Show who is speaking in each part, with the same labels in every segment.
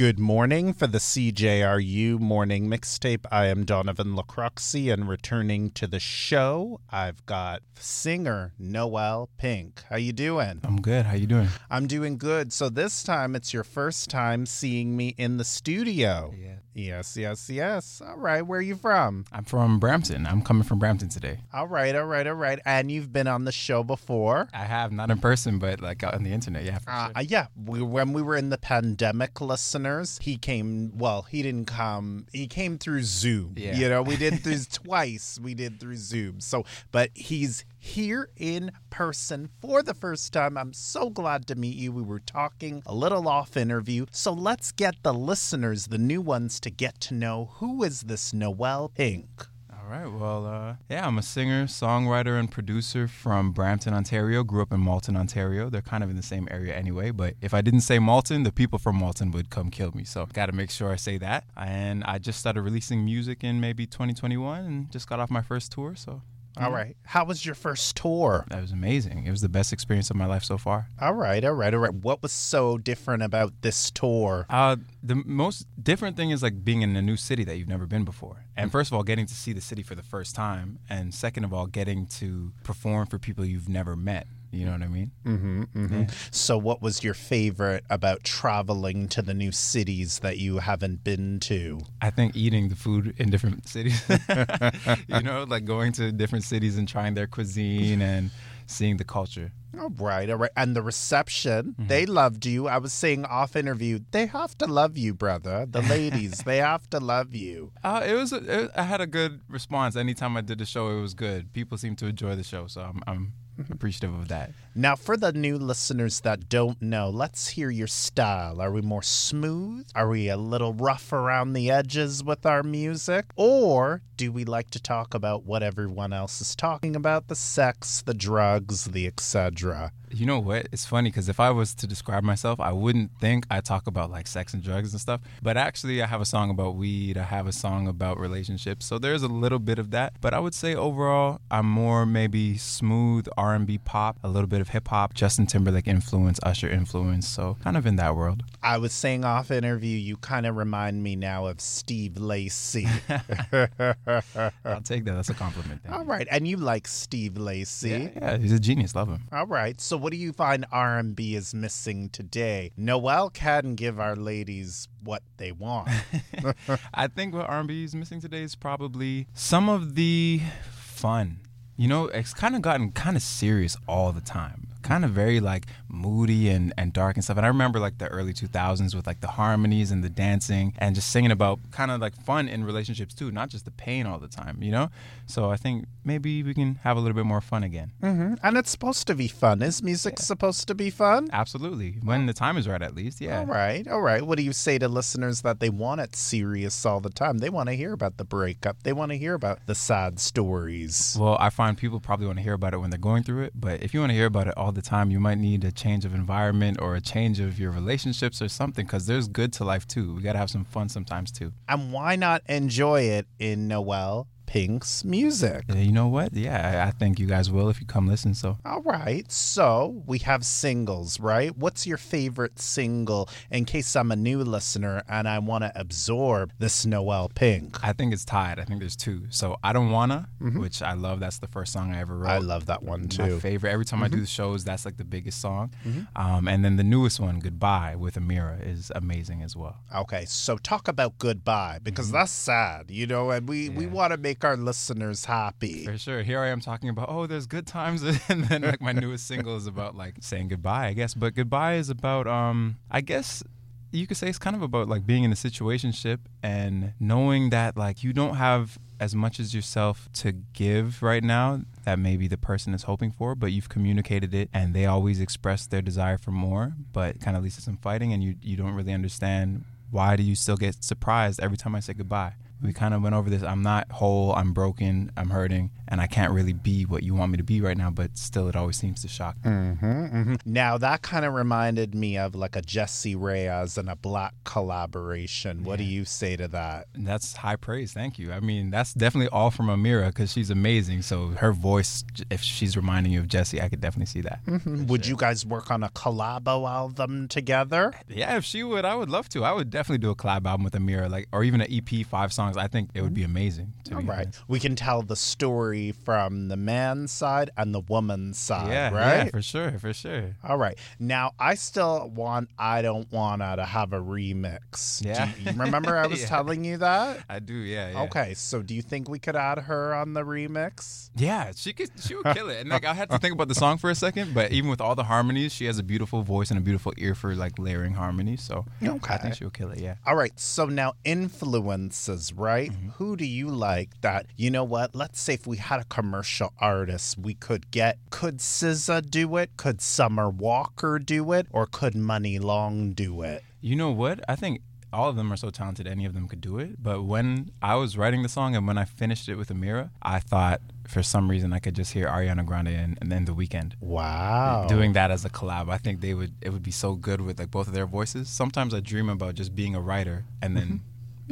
Speaker 1: Good morning for the CJRU morning mixtape. I am Donovan Lacroxi, and returning to the show, I've got singer Noel Pink. How you doing?
Speaker 2: I'm good. How you doing?
Speaker 1: I'm doing good. So this time it's your first time seeing me in the studio.
Speaker 2: Yeah.
Speaker 1: Yes, yes, yes. All right. Where are you from?
Speaker 2: I'm from Brampton. I'm coming from Brampton today.
Speaker 1: All right, all right, all right. And you've been on the show before?
Speaker 2: I have not in person, but like on the internet. Yeah.
Speaker 1: Uh, sure. Yeah. We, when we were in the pandemic, listeners, he came. Well, he didn't come. He came through Zoom.
Speaker 2: Yeah.
Speaker 1: You know, we did this twice. We did through Zoom. So, but he's here in person for the first time. I'm so glad to meet you. We were talking a little off interview. So let's get the listeners, the new ones, to get to know who is this Noel Pink.
Speaker 2: All right. Well, uh, yeah, I'm a singer, songwriter, and producer from Brampton, Ontario. Grew up in Malton, Ontario. They're kind of in the same area anyway. But if I didn't say Malton, the people from Malton would come kill me. So got to make sure I say that. And I just started releasing music in maybe 2021 and just got off my first tour. So
Speaker 1: all right. How was your first tour?
Speaker 2: That was amazing. It was the best experience of my life so far.
Speaker 1: All right, all right, all right. What was so different about this tour?
Speaker 2: Uh, the most different thing is like being in a new city that you've never been before. And mm. first of all, getting to see the city for the first time. And second of all, getting to perform for people you've never met. You know what I mean?
Speaker 1: Mm-hmm, mm-hmm. Yeah. So, what was your favorite about traveling to the new cities that you haven't been to?
Speaker 2: I think eating the food in different cities. you know, like going to different cities and trying their cuisine and seeing the culture.
Speaker 1: All right, all right. And the reception, mm-hmm. they loved you. I was saying off interview, they have to love you, brother. The ladies, they have to love you.
Speaker 2: Uh, it was. A, it, I had a good response. Anytime I did the show, it was good. People seemed to enjoy the show, so I'm, I'm appreciative of that.
Speaker 1: Now, for the new listeners that don't know, let's hear your style. Are we more smooth? Are we a little rough around the edges with our music? Or do we like to talk about what everyone else is talking about the sex, the drugs, the etc.?
Speaker 2: You know what? It's funny because if I was to describe myself, I wouldn't think I talk about like sex and drugs and stuff. But actually, I have a song about weed. I have a song about relationships. So there's a little bit of that. But I would say overall, I'm more maybe smooth R&B pop, a little bit of hip hop, Justin Timberlake influence, Usher influence. So kind of in that world.
Speaker 1: I was saying off interview, you kind of remind me now of Steve Lacy.
Speaker 2: I'll take that. That's a compliment.
Speaker 1: All right, and you like Steve Lacy?
Speaker 2: Yeah, yeah, he's a genius. Love him.
Speaker 1: All right. So what do you find R&B is missing today? Noel can give our ladies what they want.
Speaker 2: I think what R&B is missing today is probably some of the fun. You know, it's kind of gotten kind of serious all the time kind of very like moody and, and dark and stuff. And I remember like the early 2000s with like the harmonies and the dancing and just singing about kind of like fun in relationships too, not just the pain all the time, you know? So I think maybe we can have a little bit more fun again.
Speaker 1: Mm-hmm. And it's supposed to be fun. Is music yeah. supposed to be fun?
Speaker 2: Absolutely. When the time is right, at least. Yeah.
Speaker 1: All right. All right. What do you say to listeners that they want it serious all the time? They want to hear about the breakup, they want to hear about the sad stories.
Speaker 2: Well, I find people probably want to hear about it when they're going through it. But if you want to hear about it all the time, you might need a change of environment or a change of your relationships or something because there's good to life too. We got to have some fun sometimes too.
Speaker 1: And why not enjoy it in Noel Pink's music.
Speaker 2: You know what? Yeah, I think you guys will if you come listen. So,
Speaker 1: all right. So we have singles, right? What's your favorite single in case I'm a new listener and I want to absorb this Noel Pink?
Speaker 2: I think it's tied. I think there's two. So I don't wanna, mm-hmm. which I love. That's the first song I ever wrote.
Speaker 1: I love that one too.
Speaker 2: My favorite. Every time mm-hmm. I do mm-hmm. the shows, that's like the biggest song. Mm-hmm. Um, and then the newest one, Goodbye with Amira, is amazing as well.
Speaker 1: Okay, so talk about Goodbye because mm-hmm. that's sad, you know, and we yeah. we want to make make our listeners happy.
Speaker 2: For sure. Here I am talking about, oh, there's good times. And then like my newest single is about like saying goodbye, I guess. But goodbye is about, um, I guess you could say it's kind of about like being in a situationship and knowing that like you don't have as much as yourself to give right now that maybe the person is hoping for, but you've communicated it and they always express their desire for more, but kind of leads to some fighting and you, you don't really understand why do you still get surprised every time I say goodbye We kind of went over this. I'm not whole. I'm broken. I'm hurting, and I can't really be what you want me to be right now. But still, it always seems to shock. me.
Speaker 1: Mm-hmm, Now that kind of reminded me of like a Jessie Reyez and a Black collaboration. What do you say to that?
Speaker 2: That's high praise. Thank you. I mean, that's definitely all from Amira because she's amazing. So her voice, if she's reminding you of Jessie, I could definitely see that.
Speaker 1: Would you guys work on a collabo album together?
Speaker 2: Yeah, if she would, I would love to. I would definitely do a collab album with Amira, like, or even an EP, five songs. I think it would be mm-hmm. amazing. To
Speaker 1: All
Speaker 2: be
Speaker 1: right.
Speaker 2: honest.
Speaker 1: We can tell the story from the man's side and the woman's side,
Speaker 2: Yeah,
Speaker 1: right?
Speaker 2: yeah, for sure, for sure.
Speaker 1: All right. Now, I still want I Don't Wanna to have a remix.
Speaker 2: Yeah.
Speaker 1: You remember I was
Speaker 2: Yeah.
Speaker 1: telling you that?
Speaker 2: I do, yeah, yeah.
Speaker 1: Okay, so do you think we could add her on the remix?
Speaker 2: Yeah, she could. She would kill it. And like, I had to think about the song for a second, but even with all the harmonies, she has a beautiful voice and a beautiful ear for like layering harmonies. So
Speaker 1: okay.
Speaker 2: I think she will kill it. Yeah.
Speaker 1: All right, so now influences, right?
Speaker 2: Mm-hmm.
Speaker 1: Who do you like that, you know what? Let's say if we had a commercial artist, we could get, could SZA do it? Could Summer Walker do it? Or could Muni Long do it?
Speaker 2: You know what? I think all of them are so talented. Any of them could do it. But when I was writing the song and when I finished it with Amira, I thought for some reason I could just hear Ariana Grande and, and then The Weeknd.
Speaker 1: Wow.
Speaker 2: doing that as a collab. I think they would it would be so good with like both of their voices. Sometimes I dream about just being a writer and then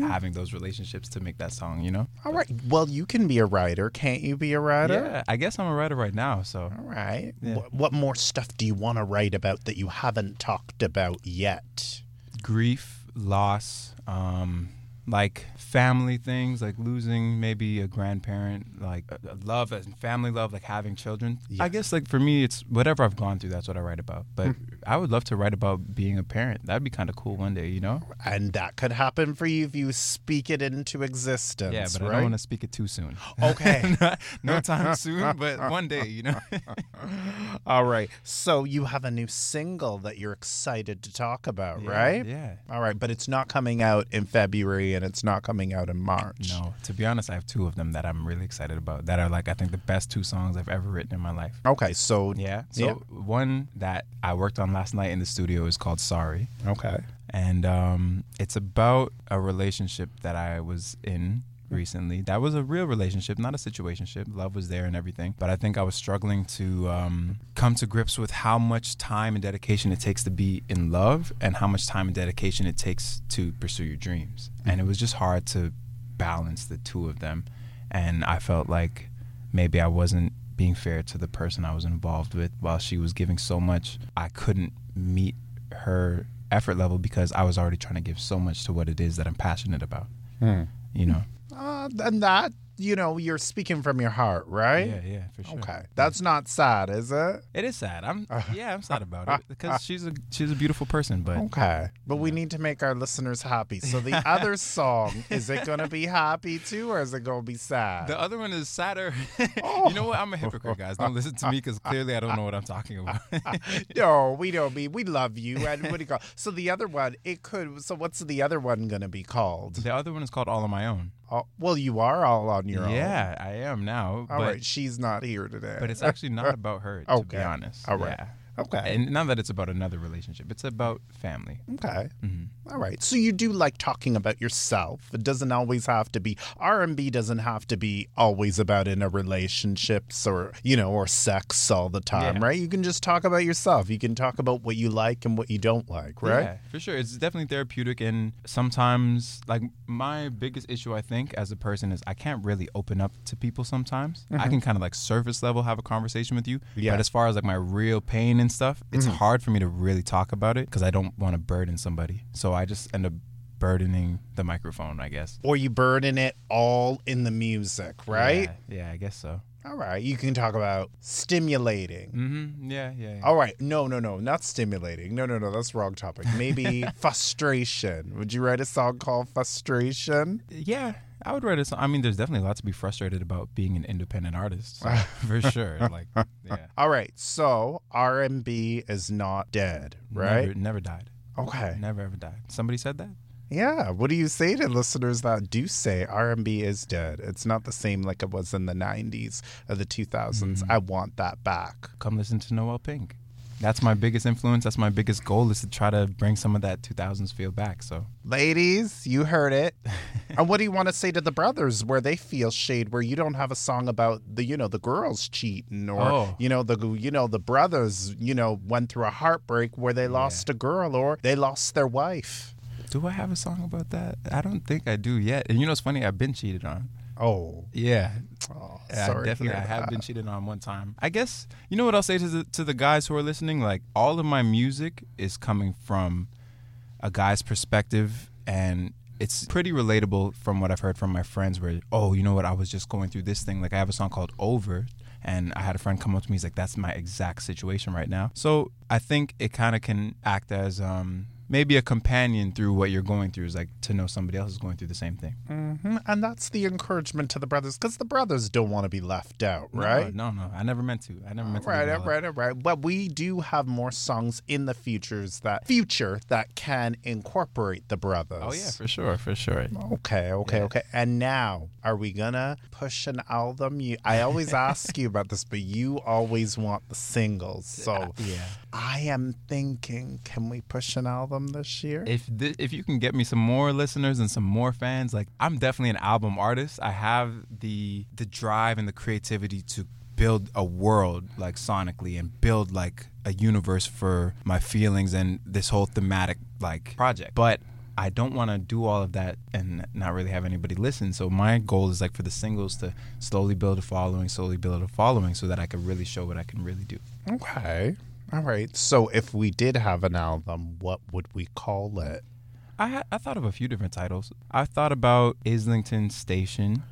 Speaker 2: having those relationships to make that song, you know?
Speaker 1: All right. Well, you can be a writer. Can't you be a writer?
Speaker 2: Yeah, I guess I'm a writer right now, so
Speaker 1: All right.
Speaker 2: Yeah.
Speaker 1: What, what more stuff do you want to write about that you haven't talked about yet?
Speaker 2: grief, loss, um like family things, like losing maybe a grandparent, like uh, love and family love, like having children. I guess like for me, it's whatever I've gone through. That's what I write about. But
Speaker 1: Hmm.
Speaker 2: I would love to write about being a parent. That'd be kind of cool one day, you know?
Speaker 1: And that could happen for you if you speak it into existence.
Speaker 2: Yeah, but I don't want to speak it too soon.
Speaker 1: Okay.
Speaker 2: no time soon, but one day, you know.
Speaker 1: All right. So you have a new single that you're excited to talk about,
Speaker 2: Yeah,
Speaker 1: right?
Speaker 2: yeah.
Speaker 1: All right, but it's not coming out in February and it's not coming out in March.
Speaker 2: No, to be honest, I have two of them that I'm really excited about. That are like I think the best two songs I've ever written in my life.
Speaker 1: Okay, so
Speaker 2: Yeah. So
Speaker 1: Yeah.
Speaker 2: one that I worked on last night in the studio is called Sorry.
Speaker 1: okay.
Speaker 2: and um, it's about a relationship that I was in recently. That was a real relationship, not a situationship. Love was there and everything, but I think I was struggling to um, come to grips with how much time and dedication it takes to be in love, and how much time and dedication it takes to pursue your dreams. And it was just hard to balance the two of them, and I felt like maybe I wasn't being fair to the person I was involved with while she was giving so much I couldn't meet her effort level because I was already trying to give so much to what it is that I'm passionate about. You know?
Speaker 1: Uh, and that, you know, you're speaking from your heart, right?
Speaker 2: Yeah, yeah, for sure.
Speaker 1: Okay. That's not sad, is it?
Speaker 2: It is sad. I'm yeah, I'm sad about it because she's a she's a beautiful person, but
Speaker 1: Okay. But we need to make our listeners happy. So the other song, is it going to be happy too or is it going to be sad?
Speaker 2: the other one is sadder.
Speaker 1: Oh.
Speaker 2: you know what? I'm a hypocrite, guys. Don't listen to me because clearly I don't know what I'm talking about.
Speaker 1: no, we don't mean we love you. And what do you call? So the other one, it could. So what's the other one going to be called?
Speaker 2: the other one is called All on My Own.
Speaker 1: Oh, well, you are all on your own.
Speaker 2: Yeah, I am now.
Speaker 1: All
Speaker 2: but
Speaker 1: right. She's not here today.
Speaker 2: but it's actually not about her, to
Speaker 1: Okay.
Speaker 2: be honest.
Speaker 1: All right.
Speaker 2: Yeah.
Speaker 1: Okay.
Speaker 2: And not that it's about another relationship. It's about family.
Speaker 1: Okay.
Speaker 2: Mhm.
Speaker 1: All right. So you do like talking about yourself. It doesn't always have to be R&B doesn't have to be always about in a relationships or, you know, or sex all the time,
Speaker 2: Yeah.
Speaker 1: right? You can just talk about yourself. You can talk about what you like and what you don't like, right?
Speaker 2: Yeah, for sure. It's definitely therapeutic. And sometimes, like, my biggest issue, I think, as a person is I can't really open up to people sometimes. I can kind of like surface level have a conversation with you.
Speaker 1: Yeah.
Speaker 2: But as far as like my real pain and stuff, it's mm-hmm. hard for me to really talk about it because I don't want to burden somebody. So I just end up burdening the microphone, I guess.
Speaker 1: Or you burden it all in the music, right?
Speaker 2: Yeah, yeah I guess so.
Speaker 1: All right. You can talk about stimulating.
Speaker 2: Mm-hmm. Yeah, yeah. yeah.
Speaker 1: All right. No, no, no. Not stimulating. No, no, no. That's wrong topic. Maybe frustration. Would you write a song called Frustration?
Speaker 2: Yeah, I would write a song. I mean, there's definitely a lot to be frustrated about being an independent artist, so, for sure. Like, yeah,
Speaker 1: All right. So R&B is not dead, right?
Speaker 2: Never, never died.
Speaker 1: Okay.
Speaker 2: Never ever died. Somebody said that.
Speaker 1: Yeah. What do you say to listeners that do say R&B is dead? It's not the same like it was in the 90s or the 2000s. Mm-hmm. I want that back.
Speaker 2: Come listen to Noel Pink. That's my biggest influence. That's my biggest goal is to try to bring some of that 2000s feel back. So,
Speaker 1: ladies, you heard it. and what do you want to say to the brothers where they feel shade where you don't have a song about the you know the girls cheating or
Speaker 2: Oh.
Speaker 1: you know the you know the brothers you know went through a heartbreak where they lost a girl or they lost their wife.
Speaker 2: Do I have a song about that? I don't think I do yet. And you know, it's funny. I've been cheated on.
Speaker 1: Oh,
Speaker 2: Yeah,
Speaker 1: oh sorry. to
Speaker 2: definitely. I have been cheated on one time. I guess you know what I'll say to the to the guys who are listening. Like all of my music is coming from a guy's perspective, and it's pretty relatable from what I've heard from my friends. Where oh, you know what? I was just going through this thing. Like I have a song called Over. And I had a friend come up to me. He's like, "That's my exact situation right now." So I think it kind of can act as um, maybe a companion through what you're going through. Is like to know somebody else is going through the same thing.
Speaker 1: hmm And that's the encouragement to the brothers because the brothers don't want to be left out, right?
Speaker 2: No, no, no. I never meant to. I never meant to.
Speaker 1: Right,
Speaker 2: leave it
Speaker 1: all
Speaker 2: all
Speaker 1: right, all right. But we do have more songs in the futures that future that can incorporate the brothers.
Speaker 2: Oh yeah, for sure, for sure.
Speaker 1: Okay, okay, okay. And now, are we gonna push an album? You, I always ask you about this, but you always want the singles. So
Speaker 2: Yeah.
Speaker 1: I am thinking, can we push an album this year?
Speaker 2: If thi- if you can get me some more listeners and some more fans, like I'm definitely an album artist. I have the the drive and the creativity to build a world like sonically and build like a universe for my feelings and this whole thematic like project. But I don't want to do all of that and not really have anybody listen. So my goal is like for the singles to slowly build a following, slowly build a following, so that I can really show what I can really do.
Speaker 1: okay. All right. So if we did have an album, what would we call it?
Speaker 2: I I thought of a few different titles. I thought about Islington Station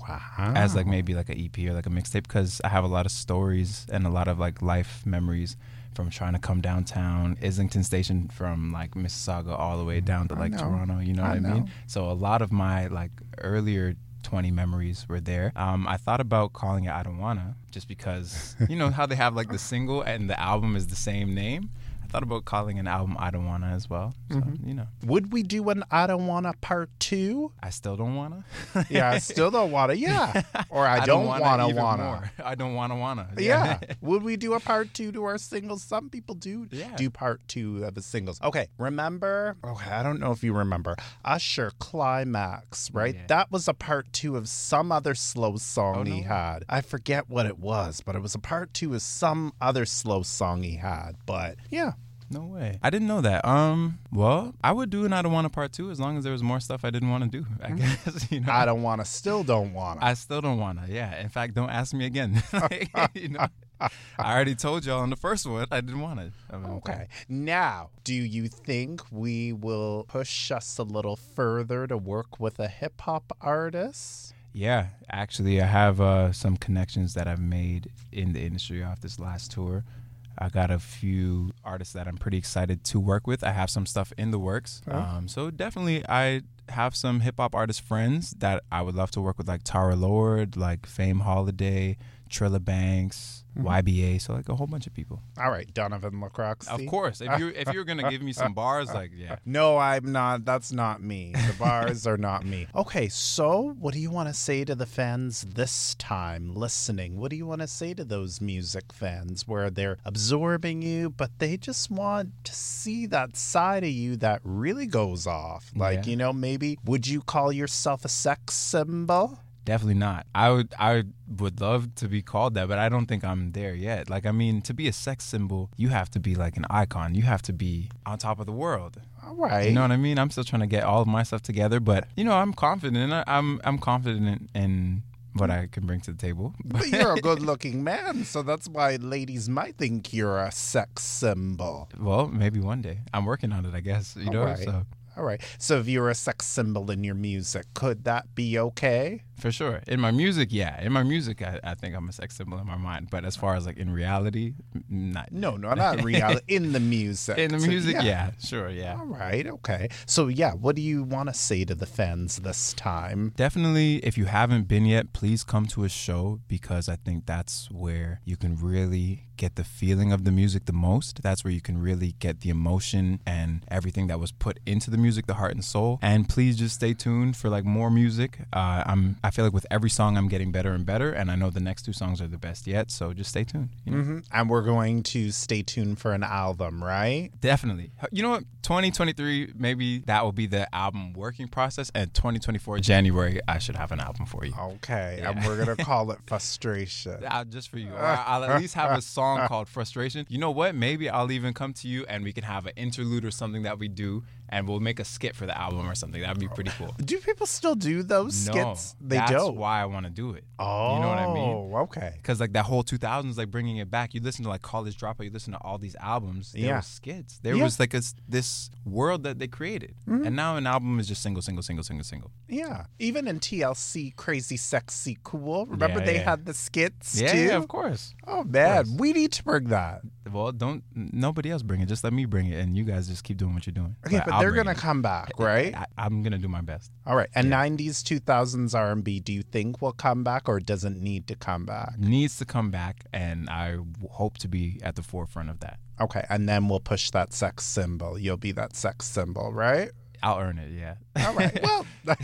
Speaker 1: Wow.
Speaker 2: as like maybe like an EP or like a mixtape because I have a lot of stories and a lot of like life memories from trying to come downtown Islington Station from like Mississauga all the way mm, down to like. Toronto. You know
Speaker 1: I
Speaker 2: what I
Speaker 1: know.
Speaker 2: mean? So a lot of my like earlier. 20 memories were there. Um, I thought about calling it I Don't Wanna just because, you know, how they have like the single and the album is the same name. I thought about calling an album I Don't Wanna as well. So,
Speaker 1: Mm-hmm.
Speaker 2: you know,
Speaker 1: Would we do an I don't wanna part two?
Speaker 2: I still don't wanna.
Speaker 1: Yeah, I still don't wanna. Yeah. Or I, don't, wanna
Speaker 2: even
Speaker 1: wanna.
Speaker 2: more. I don't wanna wanna.
Speaker 1: Yeah. Would we do a part two to our singles? Some people do
Speaker 2: Yeah.
Speaker 1: do part two of the singles. Okay. Remember? Okay. I don't know if you remember Usher Climax, right?
Speaker 2: Yeah.
Speaker 1: That was a part two of some other slow song
Speaker 2: Oh,
Speaker 1: he
Speaker 2: no.
Speaker 1: had. I forget what it was, but it was a part two of some other slow song he had. But yeah.
Speaker 2: No way. I didn't know that. Um. Well, I would do an I don't want to part two as long as there was more stuff I didn't want to do. I guess you know.
Speaker 1: I don't want to, still don't want to.
Speaker 2: I still don't want to. Yeah. In fact, don't ask me again. Like, you know. I already told y'all on the first one I didn't want it. I mean,
Speaker 1: Okay. Now, do you think we will push us a little further to work with a hip hop artist?
Speaker 2: Yeah, actually, I have uh, some connections that I've made in the industry off this last tour. I got a few artists that I'm pretty excited to work with. I have some stuff in the works. Um, so definitely, I have some hip hop artist friends that I would love to work with, like Tara Lord, like Fame Holiday, Trilla Banks, mm-hmm. YBA. So like a whole bunch of people.
Speaker 1: All right, Donovan LaCroix.
Speaker 2: Of course, if you if you're gonna give me some bars, like yeah.
Speaker 1: No, I'm not. That's not me. The bars are not me. Okay, so what do you want to say to the fans this time listening? What do you want to say to those music fans where they're absorbing you, but they just want to see that side of you that really goes off? Like,
Speaker 2: Yeah.
Speaker 1: you know, maybe would you call yourself a sex symbol?
Speaker 2: Definitely not. I would I would love to be called that, but I don't think I'm there yet. Like I mean, to be a sex symbol, you have to be like an icon. You have to be on top of the world.
Speaker 1: All right.
Speaker 2: You know what I mean? I'm still trying to get all of my stuff together, but you know, I'm confident. I- I'm I'm confident in, what I can bring to the table.
Speaker 1: But you're a good looking man, so that's why ladies might think you're a sex symbol.
Speaker 2: well, maybe one day. I'm working on it, I guess. You know,
Speaker 1: All right.
Speaker 2: so
Speaker 1: All right. So if you're a sex symbol in your music, could that be okay?
Speaker 2: For sure. In my music, yeah. In my music, I, I think I'm a sex symbol in my mind. But as far as like in reality, not.
Speaker 1: No, no, not in reality. In the music.
Speaker 2: In the music, yeah. sure, yeah.
Speaker 1: All right. Okay. So yeah, what do you want to say to the fans this time?
Speaker 2: Definitely, if you haven't been yet, please come to a show because I think that's where you can really get the feeling of the music the most. That's where you can really get the emotion and everything that was put into the music, the heart and soul. And please just stay tuned for like more music. Uh, I'm I feel like with every song I'm getting better and better, and I know the next two songs are the best yet. So just stay tuned. You know?
Speaker 1: hmm And we're going to stay tuned for an album, right?
Speaker 2: Definitely. You know what? 2023, maybe that will be the album working process, and 2024 January, I should have an album for you.
Speaker 1: Okay,
Speaker 2: Yeah.
Speaker 1: and we're gonna call it Frustration.
Speaker 2: Uh, just for you. Or I'll at least have a song called Frustration. You know what? Maybe I'll even come to you and we can have an interlude or something that we do, and we'll make a skit for the album or something. That'd be pretty cool.
Speaker 1: Do people still do those
Speaker 2: No,
Speaker 1: skits? They
Speaker 2: that's why I want to do it.
Speaker 1: Oh,
Speaker 2: you know what I mean?
Speaker 1: Okay.
Speaker 2: Because like that whole 2000s, like bringing it back. You listen to like College Dropout. You listen to all these albums. There
Speaker 1: Yeah.
Speaker 2: was skits. There
Speaker 1: Yeah.
Speaker 2: was like a this world that they created,
Speaker 1: Mm-hmm.
Speaker 2: and now an album is just single, single, single, single, single.
Speaker 1: Yeah. Even in TLC, Crazy Sexy Cool. Remember
Speaker 2: Yeah,
Speaker 1: they had the skits
Speaker 2: Yeah,
Speaker 1: too?
Speaker 2: yeah, of course.
Speaker 1: Oh man,
Speaker 2: course.
Speaker 1: we need to bring that.
Speaker 2: Well, don't nobody else bring it. Just let me bring it, and you guys just keep doing what you're doing.
Speaker 1: Okay, but
Speaker 2: I'll
Speaker 1: they're gonna
Speaker 2: it.
Speaker 1: come back, right?
Speaker 2: I, I'm gonna do my best.
Speaker 1: All right. And 90s, 2000s R&B, do you think will come back or doesn't need to come back?
Speaker 2: Needs to come back, and I hope to be at the forefront of that.
Speaker 1: Okay, and then we'll push that sex symbol. You'll be that sex symbol, right?
Speaker 2: I'll earn it. Yeah.
Speaker 1: All right. Well,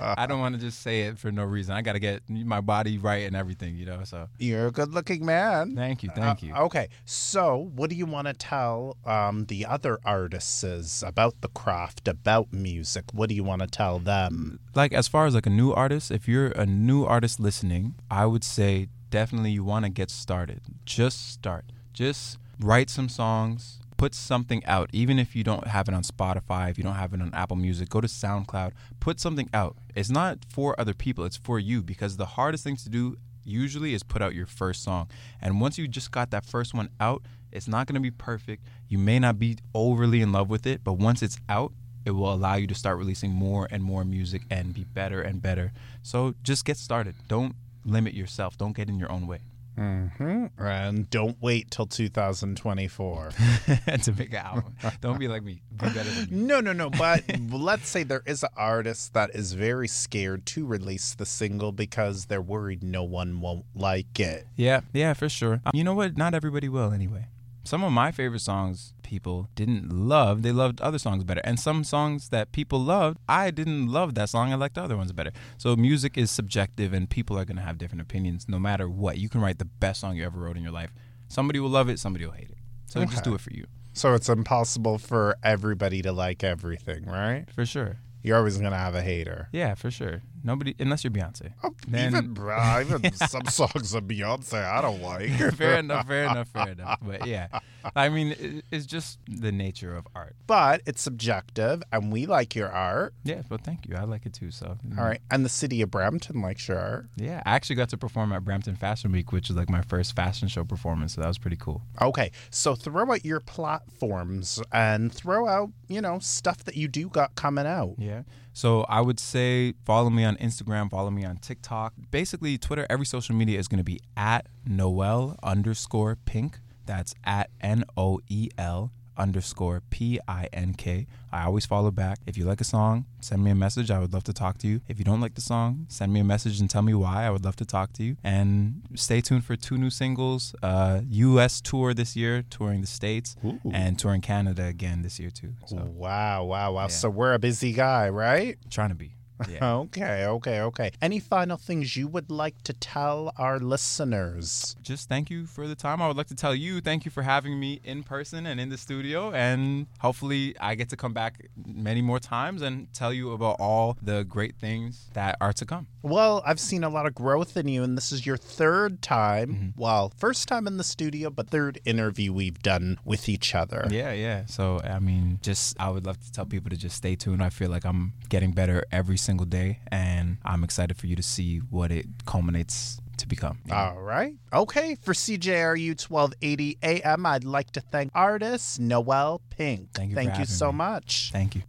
Speaker 2: I don't want to just say it for no reason. I got to get my body right and everything, you know. So
Speaker 1: you're a good-looking man.
Speaker 2: thank you, thank
Speaker 1: Uh,
Speaker 2: you.
Speaker 1: okay, so what do you want to tell um, the other artists about the craft, about music? What do you want to tell them?
Speaker 2: like as far as like a new artist, if you're a new artist listening, I would say definitely you want to get started. Just start. Just write some songs, put something out even if you don't have it on Spotify, if you don't have it on Apple Music, go to SoundCloud, put something out. It's not for other people, it's for you because the hardest thing to do usually is put out your first song. And once you just got that first one out, it's not going to be perfect. You may not be overly in love with it, but once it's out, it will allow you to start releasing more and more music and be better and better. So just get started. Don't limit yourself. Don't get in your own way
Speaker 1: Mm-hmm. And don't wait till 2024.
Speaker 2: That's a big album. Don't be like me. Be better than me.
Speaker 1: no, no, no. But let's say there is an artist that is very scared to release the single because they're worried no one won't like it.
Speaker 2: Yeah, yeah, for sure. You know what? Not everybody will anyway. Some of my favorite songs people didn't love. They loved other songs better. And some songs that people loved, I didn't love that song. I liked the other ones better. So music is subjective and people are going to have different opinions no matter what. You can write the best song you ever wrote in your life. Somebody will love it, somebody will hate it. So just do it for you.
Speaker 1: So it's impossible for everybody to like everything, right?
Speaker 2: For sure.
Speaker 1: You're always going to have a hater.
Speaker 2: Yeah, for sure. Nobody, unless you're Beyonce. Oh, then-
Speaker 1: even, bruh, even some songs of Beyonce I don't like.
Speaker 2: fair enough, fair enough, fair enough. But yeah, I mean, it, it's just the nature of art.
Speaker 1: But it's subjective, and we like your art.
Speaker 2: Yeah, well, thank you. I like it too. So, mm.
Speaker 1: All right. And the city of Brampton likes your art.
Speaker 2: Yeah, I actually got to perform at Brampton Fashion Week, which is like my first fashion show performance. So that was pretty cool.
Speaker 1: Okay. So throw out your platforms and throw out, you know, stuff that you do got coming out.
Speaker 2: Yeah. So I would say follow me on Instagram, follow me on TikTok. Basically, Twitter, every social media is going to be at Noel underscore pink. That's at N O E L underscore P I N K. I always follow back. If you like a song, send me a message. I would love to talk to you. If you don't like the song, send me a message and tell me why. I would love to talk to you. And stay tuned for two new singles. Uh, U.S. tour this year, touring the states,
Speaker 1: Ooh.
Speaker 2: and touring Canada again this year too. So
Speaker 1: Wow, wow, wow.
Speaker 2: Yeah.
Speaker 1: So we're a busy guy, right?
Speaker 2: trying to be. Yeah.
Speaker 1: Okay, okay, okay. Any final things you would like to tell our listeners?
Speaker 2: just thank you for the time. I would like to tell you thank you for having me in person and in the studio. And hopefully, I get to come back many more times and tell you about all the great things that are to come.
Speaker 1: Well, I've seen a lot of growth in you, and this is your third time. Mm-hmm. Well, first time in the studio, but third interview we've done with each other.
Speaker 2: Yeah, yeah. So, I mean, just I would love to tell people to just stay tuned. I feel like I'm getting better every single day, and I'm excited for you to see what it culminates to become.
Speaker 1: All right. Okay. For CJRU 1280 AM, I'd like to thank artist Noel Pink.
Speaker 2: Thank you
Speaker 1: Thank you so
Speaker 2: me.
Speaker 1: much.
Speaker 2: Thank you.